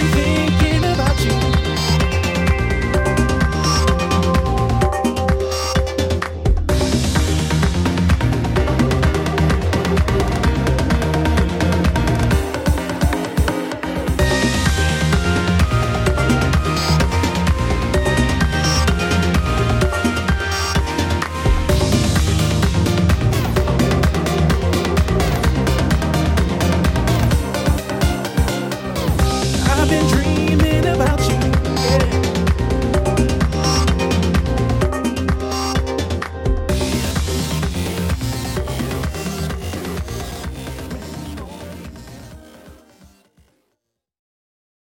You.